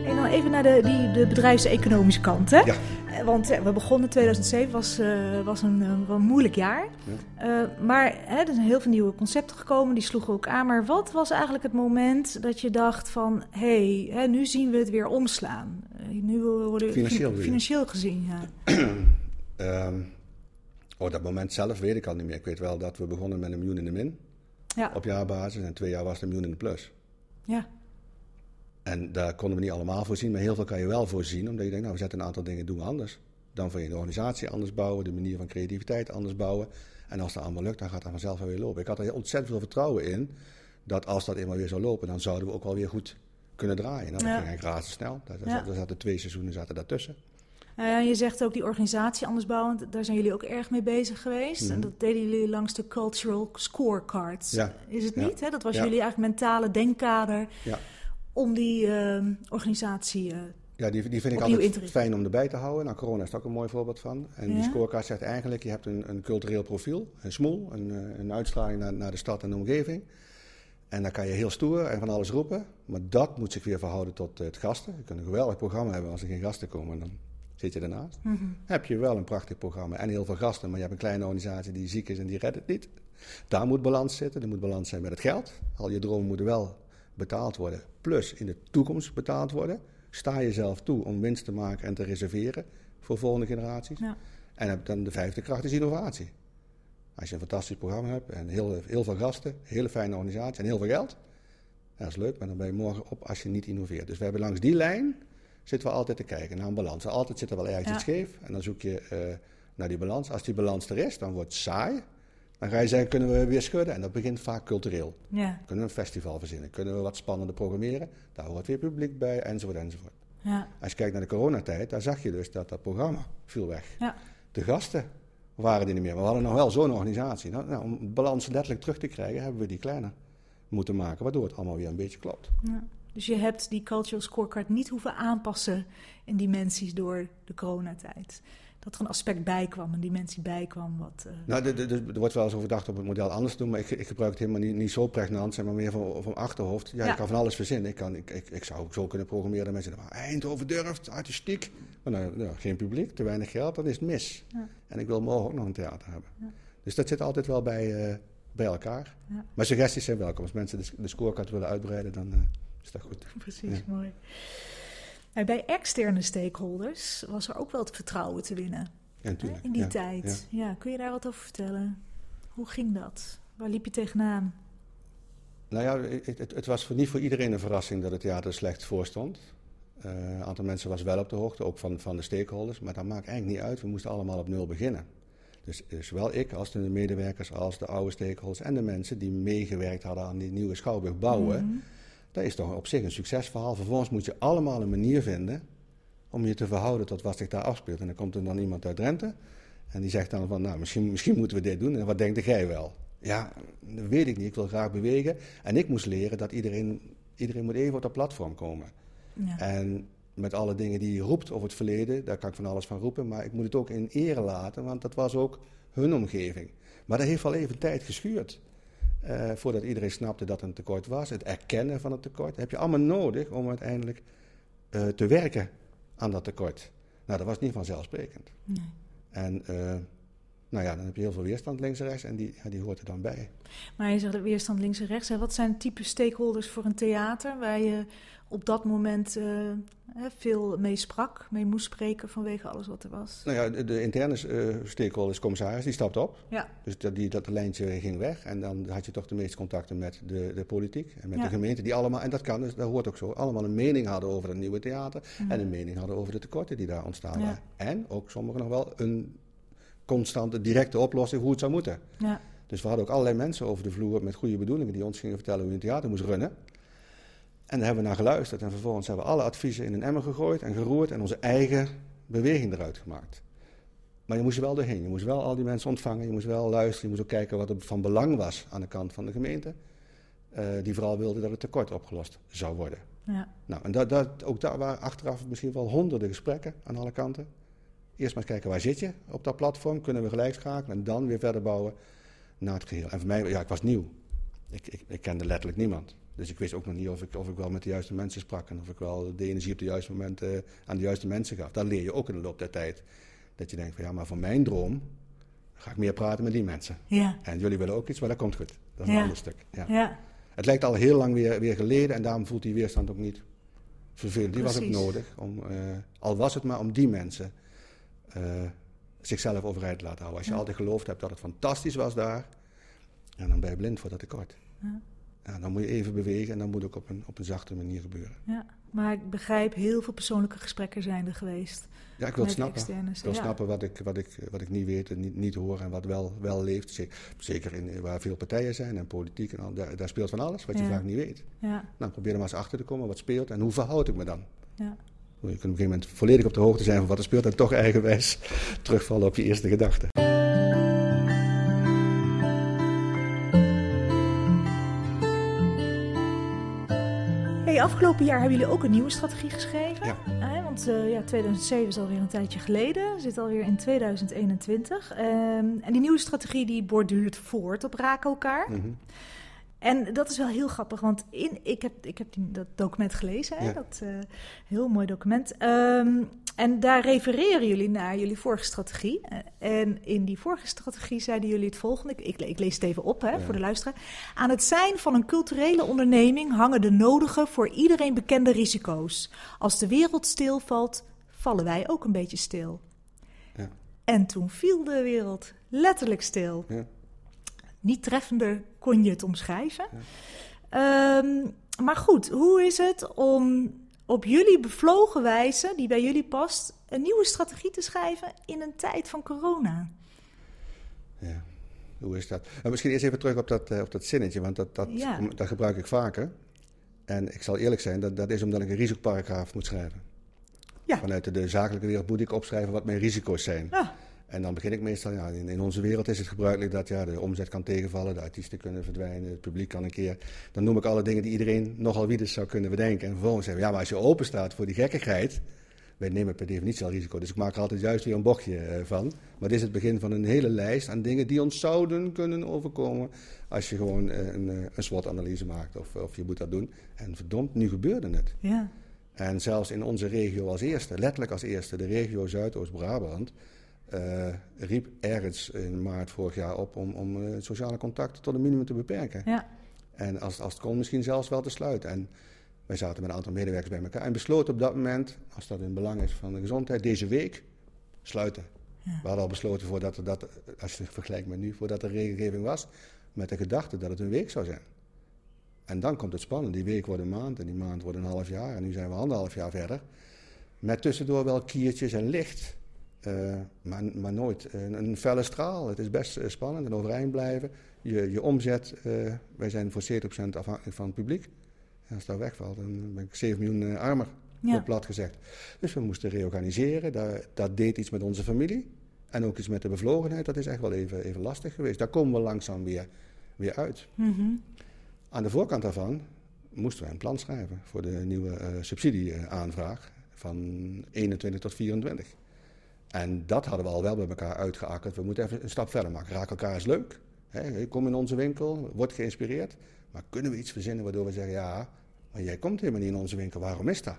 En dan even naar de, die, de bedrijfseconomische kant. Hè? Ja. Want eh, we begonnen 2007, was, eh, was een, eh, wel een moeilijk jaar. Maar hè, er zijn heel veel nieuwe concepten gekomen, die sloegen ook aan. Maar wat was eigenlijk het moment dat je dacht van... hé, hey, hè, nu zien we het weer omslaan. Nu worden Financieel financieel gezien, ja. Ehm, oh, dat moment zelf weet ik al niet meer. Ik weet wel dat we begonnen met een miljoen in de min Ja, op jaarbasis. En twee jaar was het een miljoen in de plus. ja, En daar konden we niet allemaal voorzien, maar heel veel kan je wel voorzien. Omdat je denkt, nou we zetten een aantal dingen doen we anders. Dan wil je de organisatie anders bouwen, de manier van creativiteit anders bouwen. En als dat allemaal lukt, dan gaat dat vanzelf wel weer lopen. Ik had er ontzettend veel vertrouwen in dat als dat eenmaal weer zou lopen, dan zouden we ook wel weer goed kunnen draaien. Nou, dat Ja. ging eigenlijk razendsnel. Daar, daar Ja. zaten- daar zaten twee seizoenen zaten daartussen. Uh, je zegt ook die organisatie andersbouwend, daar zijn jullie ook erg mee bezig geweest. Mhm. En dat deden jullie langs de cultural scorecards. Ja. Is het niet? Hè? Dat was jullie eigenlijk mentale denkkader Ja. Om die ehm, organisatie... eh, Ja, die, die vind ik altijd fijn om erbij te houden. Nou, corona is daar ook een mooi voorbeeld van. En die Ja. scorecard zegt eigenlijk, je hebt een, een cultureel profiel, een smoel, een, eh, een uitstraling naar, naar de stad en de omgeving. En dan kan je heel stoer en van alles roepen, maar dat moet zich weer verhouden tot eh, het gasten. Je kunt een geweldig programma hebben als er geen gasten komen, dan zit je ernaast. mhm. Heb je wel een prachtig programma en heel veel gasten, maar je hebt een kleine organisatie die ziek is en die redt het niet. Daar moet balans zitten, er moet balans zijn met het geld. Al je dromen moeten wel betaald worden, plus in de toekomst betaald worden. Sta jezelf toe om winst te maken en te reserveren voor volgende generaties. Ja. En dan de vijfde kracht is innovatie. Als je een fantastisch programma hebt en heel, heel veel gasten, hele fijne organisatie en heel veel geld, dat is leuk, maar dan ben je morgen op als je niet innoveert. Dus we hebben langs die lijn zitten we altijd te kijken naar een balans. Altijd zit er wel ergens Ja. iets scheef en dan zoek je eh, naar die balans. Als die balans er is, dan wordt het saai. Dan ga je zeggen, kunnen we weer schudden? En dat begint vaak cultureel. ja, Kunnen we een festival verzinnen? Kunnen we wat spannender programmeren? Daar hoort weer publiek bij, enzovoort, enzovoort. ja, Als je kijkt naar de coronatijd, daar zag je dus dat dat programma viel weg. ja. De gasten waren er niet meer. Maar we hadden nog wel zo'n organisatie. Nou, nou, om balans letterlijk terug te krijgen, hebben we die kleiner moeten maken. Waardoor het allemaal weer een beetje klopt. ja. Dus je hebt die cultural scorecard niet hoeven aanpassen in dimensies door de coronatijd. Dat er een aspect bij kwam, een dimensie bij kwam. Wat, eh, Nou, er wordt wel eens overdacht om het model anders te doen. Maar ik, ik gebruik het helemaal niet, niet zo pregnant. Zeg maar meer van, van achterhoofd. Ja, Ja. ik kan van alles verzinnen. Ik, kan, ik, ik, ik zou ook zo kunnen programmeren dat mensen. "Maar Eindhoven durft, artistiek. Maar nou, nou, geen publiek, te weinig geld, dan is het mis. Ja. En ik wil morgen ook nog een theater hebben. Ja. Dus dat zit altijd wel bij, eh, bij elkaar. Ja. Maar suggesties zijn welkom. Als mensen de, de scorecard willen uitbreiden, dan eh, is dat goed. Precies, mooi. Bij externe stakeholders was er ook wel het vertrouwen te winnen Ja, natuurlijk. in die ja, tijd. Ja. kun je daar wat over vertellen? Hoe ging dat? Waar liep je tegenaan? Nou ja, het, het, het was voor, niet voor iedereen een verrassing dat het theater slecht voor stond. Eh, een aantal mensen was wel op de hoogte, ook van, van de stakeholders. Maar dat maakt eigenlijk niet uit, we moesten allemaal op nul beginnen. Dus eh, zowel ik als de medewerkers, als de oude stakeholders en de mensen die meegewerkt hadden aan die nieuwe schouwburg bouwen. Mhm. Dat is toch op zich een succesverhaal. Vervolgens moet je allemaal een manier vinden om je te verhouden tot wat zich daar afspeelt. En dan komt er dan iemand uit Drenthe en die zegt dan van, nou, misschien, misschien moeten we dit doen. En wat denkt jij wel? Ja, dat weet ik niet. Ik wil graag bewegen. En ik moest leren dat iedereen, iedereen moet even op dat platform komen. Ja. En met alle dingen die je roept over het verleden, daar kan ik van alles van roepen. Maar ik moet het ook in ere laten, want dat was ook hun omgeving. Maar dat heeft wel even tijd geschuurd. Eh, voordat iedereen snapte dat er een tekort was. Het erkennen van het tekort. Dat heb je allemaal nodig om uiteindelijk eh, te werken aan dat tekort. Nou, dat was niet vanzelfsprekend. Nee. En eh, nou ja, dan heb je heel veel weerstand links en rechts en die, ja, die hoort er dan bij. Maar je zegt de weerstand links en rechts. Hè. Wat zijn type stakeholders voor een theater waar je op dat moment eh, veel mee sprak, mee moest spreken vanwege alles wat er was? Nou ja, de, de interne eh stakeholders, commissaris, die stapt op. Ja, Dus dat, die, dat lijntje ging weg. En dan had je toch de meeste contacten met de, de politiek en met Ja. de gemeente. Die allemaal, en dat kan dus, dat hoort ook zo, allemaal een mening hadden over het nieuwe theater. Mhm. En een mening hadden over de tekorten die daar ontstaan Ja. waren. En ook sommigen nog wel een constante, directe oplossing hoe het zou moeten. ja, Dus we hadden ook allerlei mensen over de vloer met goede bedoelingen die ons gingen vertellen hoe je een theater moest runnen. En daar hebben we naar geluisterd en vervolgens hebben we alle adviezen in een emmer gegooid en geroerd en onze eigen beweging eruit gemaakt. Maar je moest er wel doorheen. Je moest wel al die mensen ontvangen. Je moest wel luisteren. Je moest ook kijken wat er van belang was aan de kant van de gemeente. eh, die vooral wilde dat het tekort opgelost zou worden. ja, Nou, en dat, dat, ook daar waren achteraf misschien wel honderden gesprekken aan alle kanten. Eerst maar eens kijken, waar zit je op dat platform? Kunnen we gelijk schakelen en dan weer verder bouwen naar het geheel. En voor mij, ja, ik was nieuw. Ik, ik, ik kende letterlijk niemand. Dus ik wist ook nog niet of ik, of ik wel met de juiste mensen sprak en of ik wel de energie op het juiste moment eh, aan de juiste mensen gaf. Dat leer je ook in de loop der tijd. Dat je denkt van ja, maar voor mijn droom ga ik meer praten met die mensen. ja, En jullie willen ook iets, maar dat komt goed. Dat is Ja. een ander stuk. Ja. ja, Het lijkt al heel lang weer, weer geleden en daarom voelt die weerstand ook niet vervelend. Die was ook nodig, om, eh, al was het maar om die mensen zichzelf overeind te laten houden. Als je Ja. altijd geloofd hebt dat het fantastisch was daar, en dan ben je blind voor dat tekort. Ja. Ja, dan moet je even bewegen en dan moet ook op een, op een zachte manier gebeuren. ja. Maar ik begrijp, heel veel persoonlijke gesprekken zijn er geweest. Ja, ik wil snappen. Ik wil Ja. snappen wat ik, wat, ik, wat ik niet weet en niet, niet hoor en wat wel, wel leeft. Zeker, in, waar veel partijen zijn en politiek en al, daar, daar speelt van alles wat je vaak niet weet. Ja, Nou, probeer er maar eens achter te komen wat speelt en hoe verhoud ik me dan? ja, Je kunt op een gegeven moment volledig op de hoogte zijn van wat er speelt en toch eigenwijs terugvallen op je eerste gedachte. Hey, afgelopen jaar hebben jullie ook een nieuwe strategie geschreven. Ja. Eh, want eh, ja, 2007 is alweer een tijdje geleden. Zitten alweer in 2021. Ehm, en die nieuwe strategie die borduurt voort op raken elkaar. Mhm. En dat is wel heel grappig, want in, ik heb, ik heb die, dat document gelezen, hè, Ja. dat eh, heel mooi document. Ehm, en daar refereren jullie naar jullie vorige strategie. Eh, en in die vorige strategie zeiden jullie het volgende, ik, ik, lees het even op hè, Ja. voor de luisteraar. Aan het zijn van een culturele onderneming hangen de nodige voor iedereen bekende risico's. Als de wereld stilvalt, vallen wij ook een beetje stil. Ja. En toen viel de wereld letterlijk stil. Ja. Niet treffender kon je het omschrijven. Ehm, maar goed, hoe is het om op jullie bevlogen wijze, die bij jullie past, een nieuwe strategie te schrijven in een tijd van corona? Ja, hoe is dat? Nou, misschien eerst even terug op dat, eh, op dat zinnetje, want dat, dat, Ja. dat gebruik ik vaker. En ik zal eerlijk zijn, dat, dat is omdat ik een risicoparagraaf moet schrijven. Ja. Vanuit de, de zakelijke wereld moet ik opschrijven wat mijn risico's zijn. Ah, En dan begin ik meestal, ja, in, in onze wereld is het gebruikelijk dat ja, de omzet kan tegenvallen, de artiesten kunnen verdwijnen, het publiek kan een keer. Dan noem ik alle dingen die iedereen nogal wie dus zou kunnen bedenken. En vervolgens zeggen we, ja, maar als je open staat voor die gekkigheid, wij nemen per definitie al risico. Dus ik maak er altijd juist weer een bochtje eh, van. Maar dit is het begin van een hele lijst aan dingen die ons zouden kunnen overkomen als je gewoon eh, een, eh, een SWOT-analyse maakt of, of je moet dat doen. En verdomd, nu gebeurde het. ja. En zelfs in onze regio als eerste, letterlijk als eerste, de regio Zuidoost-Brabant, eh, riep ergens in maart vorig jaar op om, om eh, sociale contacten tot een minimum te beperken. ja. En als, als het kon, misschien zelfs wel te sluiten. En wij zaten met een aantal medewerkers bij elkaar en besloten op dat moment, als dat in belang is van de gezondheid, deze week sluiten. Ja. We hadden al besloten voordat er dat, als je het vergelijkt met nu, voordat er regelgeving was, met de gedachte dat het een week zou zijn. En dan komt het spannend. Die week wordt een maand en die maand wordt een half jaar. En nu zijn we anderhalf jaar verder. Met tussendoor wel kiertjes en licht. Eh, maar, maar nooit een, een felle straal. Het is best eh, spannend en overeind blijven. Je, je omzet, eh, wij zijn voor 70% afhankelijk van het publiek. En als dat wegvalt, dan ben ik 7 miljoen eh, armer, Ja. op plat gezegd. Dus we moesten reorganiseren. Dat, dat deed iets met onze familie. En ook iets met de bevlogenheid. Dat is echt wel even, even lastig geweest. Daar komen we langzaam weer, weer uit. Mhm. Aan de voorkant daarvan moesten wij een plan schrijven voor de nieuwe eh, subsidieaanvraag van 21 tot 24. En dat hadden we al wel bij elkaar uitgeakkerd. We moeten even een stap verder maken. Raak elkaar is leuk. Kom in onze winkel, word geïnspireerd. Maar kunnen we iets verzinnen waardoor we zeggen: ja, maar jij komt helemaal niet in onze winkel. Waarom is dat?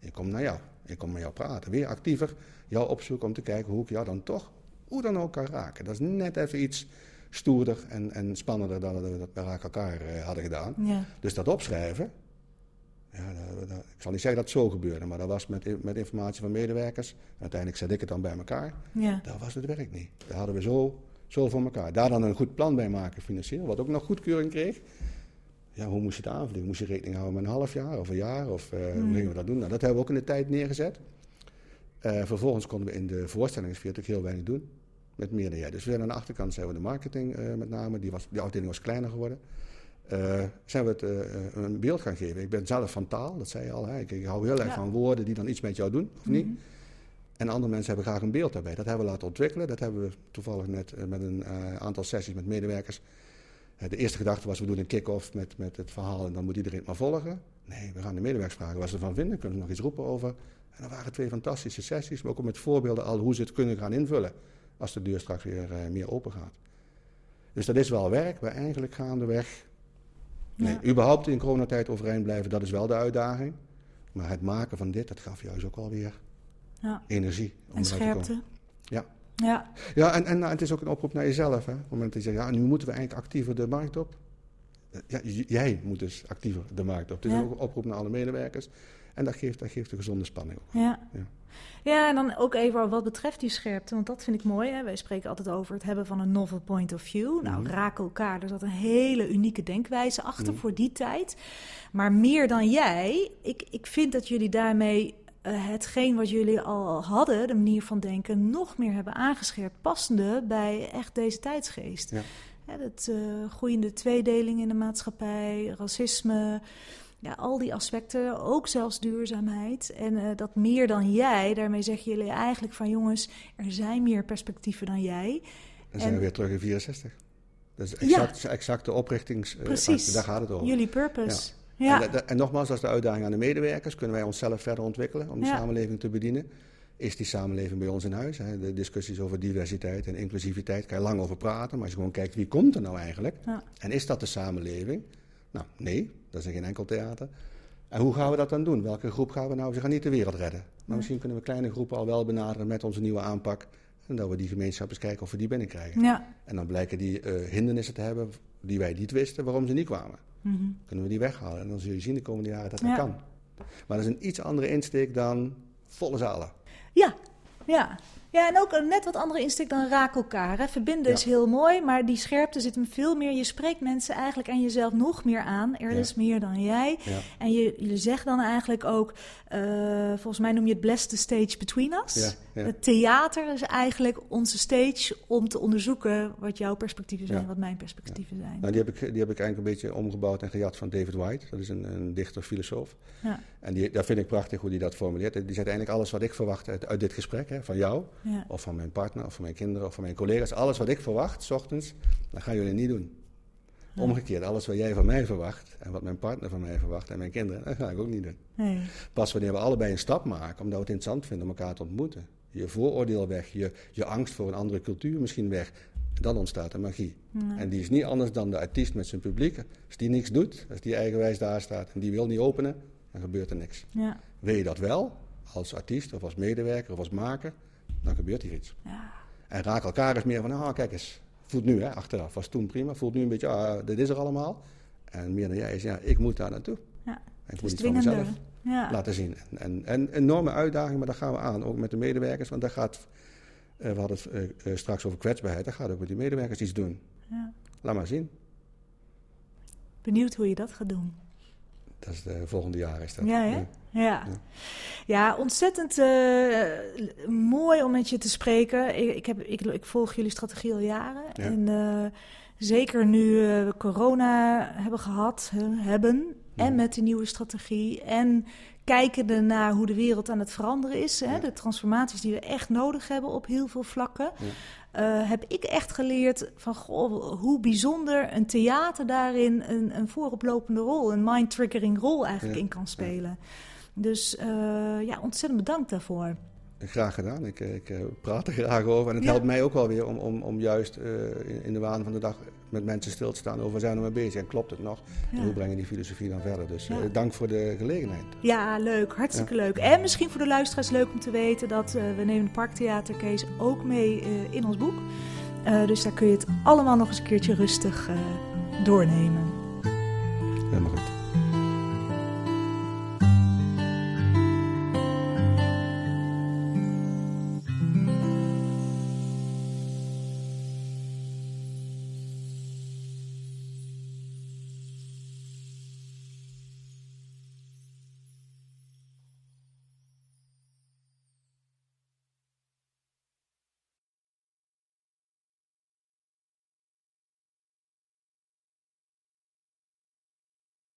Ik kom naar jou. Ik kom met jou praten. Weer actiever jou opzoeken om te kijken hoe ik jou dan toch, hoe dan ook kan raken. Dat is net even iets stoerder en, en spannender dan we dat bij Raak elkaar eh, hadden gedaan. ja. Dus dat opschrijven, ja, dat- dat- ik zal niet zeggen dat het zo gebeurde, maar dat was met, met informatie van medewerkers. Uiteindelijk zet ik het dan bij elkaar. ja. Dat was het werk niet. Dat hadden we zo, zo voor elkaar. Daar dan een goed plan bij maken financieel, wat ook nog goedkeuring kreeg. Ja, hoe moest je het aanvliegen? Moest je rekening houden met een half jaar of een jaar? Of eh, hoe gingen we dat doen? Nou, dat hebben we ook in de tijd neergezet. Eh, vervolgens konden we in de voorstellingssfeer natuurlijk heel weinig doen. Met meer dan jij. Dus we zijn aan de achterkant zijn we de marketing eh, met name. Die, was, die afdeling was kleiner geworden. Eh, zijn we het eh, een beeld gaan geven. Ik ben zelf van taal, dat zei je al. Hè. Ik, ik hou heel erg Ja. van woorden die dan iets met jou doen, of niet? Mhm. En andere mensen hebben graag een beeld daarbij. Dat hebben we laten ontwikkelen. Dat hebben we toevallig net eh, met een aantal sessies met medewerkers. De eerste gedachte was, we doen een kick-off met, met het verhaal en dan moet iedereen het maar volgen. Nee, we gaan de medewerkers vragen wat ze ervan vinden. Kunnen we nog iets roepen over? En dat waren twee fantastische sessies, maar ook met voorbeelden al hoe ze het kunnen gaan invullen. Als de deur straks weer meer open gaat. Dus dat is wel werk, maar eigenlijk gaandeweg Nee, Ja. überhaupt in coronatijd overeind blijven, dat is wel de uitdaging. Maar het maken van dit, dat gaf juist ook alweer ja. energie. om En eruit te komen. scherpte. Ja. Ja, Ja, en, en nou, het is ook een oproep naar jezelf. Hè. Op het moment dat je zegt, ja, nu moeten we eigenlijk actiever de markt op. Eh, Ja, jij moet dus actiever de markt op. Het is Ja. ook een oproep naar alle medewerkers. En dat geeft, dat geeft een gezonde spanning ook. Ja. Ja. ja, en dan ook even wat betreft die scherpte, want dat vind ik mooi. Hè? Wij spreken altijd over het hebben van een novel point of view. Nou, Mhm. raken elkaar, er zat een hele unieke denkwijze achter Mhm. voor die tijd. Maar meer dan jij, ik, ik vind dat jullie daarmee eh, hetgeen wat jullie al hadden, de manier van denken, nog meer hebben aangescherpt, passende bij echt deze tijdsgeest. Ja. Het eh, groeiende tweedeling in de maatschappij, racisme, ja, al die aspecten, ook zelfs duurzaamheid. En uh, dat meer dan jij, daarmee zeggen jullie eigenlijk van jongens, er zijn meer perspectieven dan jij. Dan zijn we weer terug in 64. Dat is exact, ja. exact de oprichtings... Precies, daar gaat het over. Jullie purpose. Ja. Ja. En, en, nogmaals, dat is de uitdaging aan de medewerkers. Kunnen wij onszelf verder ontwikkelen om de samenleving te bedienen? Is die samenleving bij ons in huis? Hè? De discussies over diversiteit en inclusiviteit kan je lang over praten. Maar als je gewoon kijkt, wie komt er nou eigenlijk? En is dat de samenleving? Nou, nee, dat is in geen enkel theater. En hoe gaan we dat dan doen? Welke groep gaan we nou? We gaan niet de wereld redden. Maar misschien kunnen we kleine groepen al wel benaderen met onze nieuwe aanpak. En dat we die gemeenschap eens kijken of we die binnenkrijgen. Ja. En dan blijken die uh, hindernissen te hebben die wij niet wisten waarom ze niet kwamen. Mm -hmm. Kunnen we die weghalen. En dan zul je zien de komende jaren dat dat ja. kan. Maar dat is een iets andere insteek dan volle zalen. Ja, ja. Ja, en ook een net wat andere insteek dan raak elkaar. Hè. Verbinden ja. is heel mooi, maar die scherpte zit hem veel meer. Je spreekt mensen eigenlijk en jezelf nog meer aan. Er ja. is meer dan jij. Ja. En je, je zegt dan eigenlijk ook, uh, volgens mij noem je het bless the stage between us. Het theater is eigenlijk onze stage om te onderzoeken wat jouw perspectieven zijn, wat mijn perspectieven zijn. Nou, die heb, ik, die heb ik eigenlijk een beetje omgebouwd en gejat van David White. Dat is een, een dichter, filosoof. En die, dat vind ik prachtig hoe hij dat formuleert. Die zegt eigenlijk alles wat ik verwacht uit, uit dit gesprek, hè, van jou. Ja. Of van mijn partner, of van mijn kinderen, of van mijn collega's. Alles wat ik verwacht, s ochtends, dat gaan jullie niet doen. Ja. Omgekeerd, alles wat jij van mij verwacht en wat mijn partner van mij verwacht en mijn kinderen, dat ga ik ook niet doen. Nee. Pas wanneer we allebei een stap maken, omdat we het interessant vinden om elkaar te ontmoeten. Je vooroordeel weg, je, je angst voor een andere cultuur misschien weg. Dan ontstaat de magie. En die is niet anders dan de artiest met zijn publiek. Als die niks doet, als die eigenwijs daar staat en die wil niet openen, dan gebeurt er niks. Ja. Wil je dat wel, als artiest of als medewerker of als maker, dan gebeurt hier iets. Ja. En raak elkaar eens meer van, ah, kijk eens, voelt nu, hè, achteraf was toen prima, voelt nu een beetje, ah, dit is er allemaal. En meer dan jij is, ja, ik moet daar naartoe. Ja. En ik moet iets van mezelf ja. laten zien. En, en, en enorme uitdaging, maar daar gaan we aan, ook met de medewerkers, want daar gaat, uh, we hadden het uh, uh, straks over kwetsbaarheid, daar gaat ook met die medewerkers iets doen. Ja. Laat maar zien. Benieuwd hoe je dat gaat doen. Dat is de volgende jaar is dat. Ja, hè? Ja. Ja. ontzettend uh, mooi om met je te spreken. Ik, ik, heb, ik, ik volg jullie strategie al jaren. Ja. En uh, zeker nu we corona hebben gehad, hebben, Ja. en met de nieuwe strategie. En kijkende naar hoe de wereld aan het veranderen is. Hè, Ja. de transformaties die we echt nodig hebben op heel veel vlakken. Uh, heb ik echt geleerd van goh, hoe bijzonder een theater daarin een, een vooroplopende rol, een mind-triggering rol eigenlijk in kan spelen. Dus uh, ja, ontzettend bedankt daarvoor. Graag gedaan. Ik, ik uh, praat er graag over. En het Ja. helpt mij ook wel weer om, om, om juist uh, in, in, de waan van de dag met mensen stil te staan over waar zijn we mee bezig en klopt het nog? Ja. En hoe brengen die filosofie dan verder? Dus Ja. uh, dank voor de gelegenheid. Ja, leuk. Hartstikke leuk. En misschien voor de luisteraars leuk om te weten dat we nemen de Parktheatercase ook mee in ons boek. Dus daar kun je het allemaal nog eens een keertje rustig doornemen. Helemaal goed.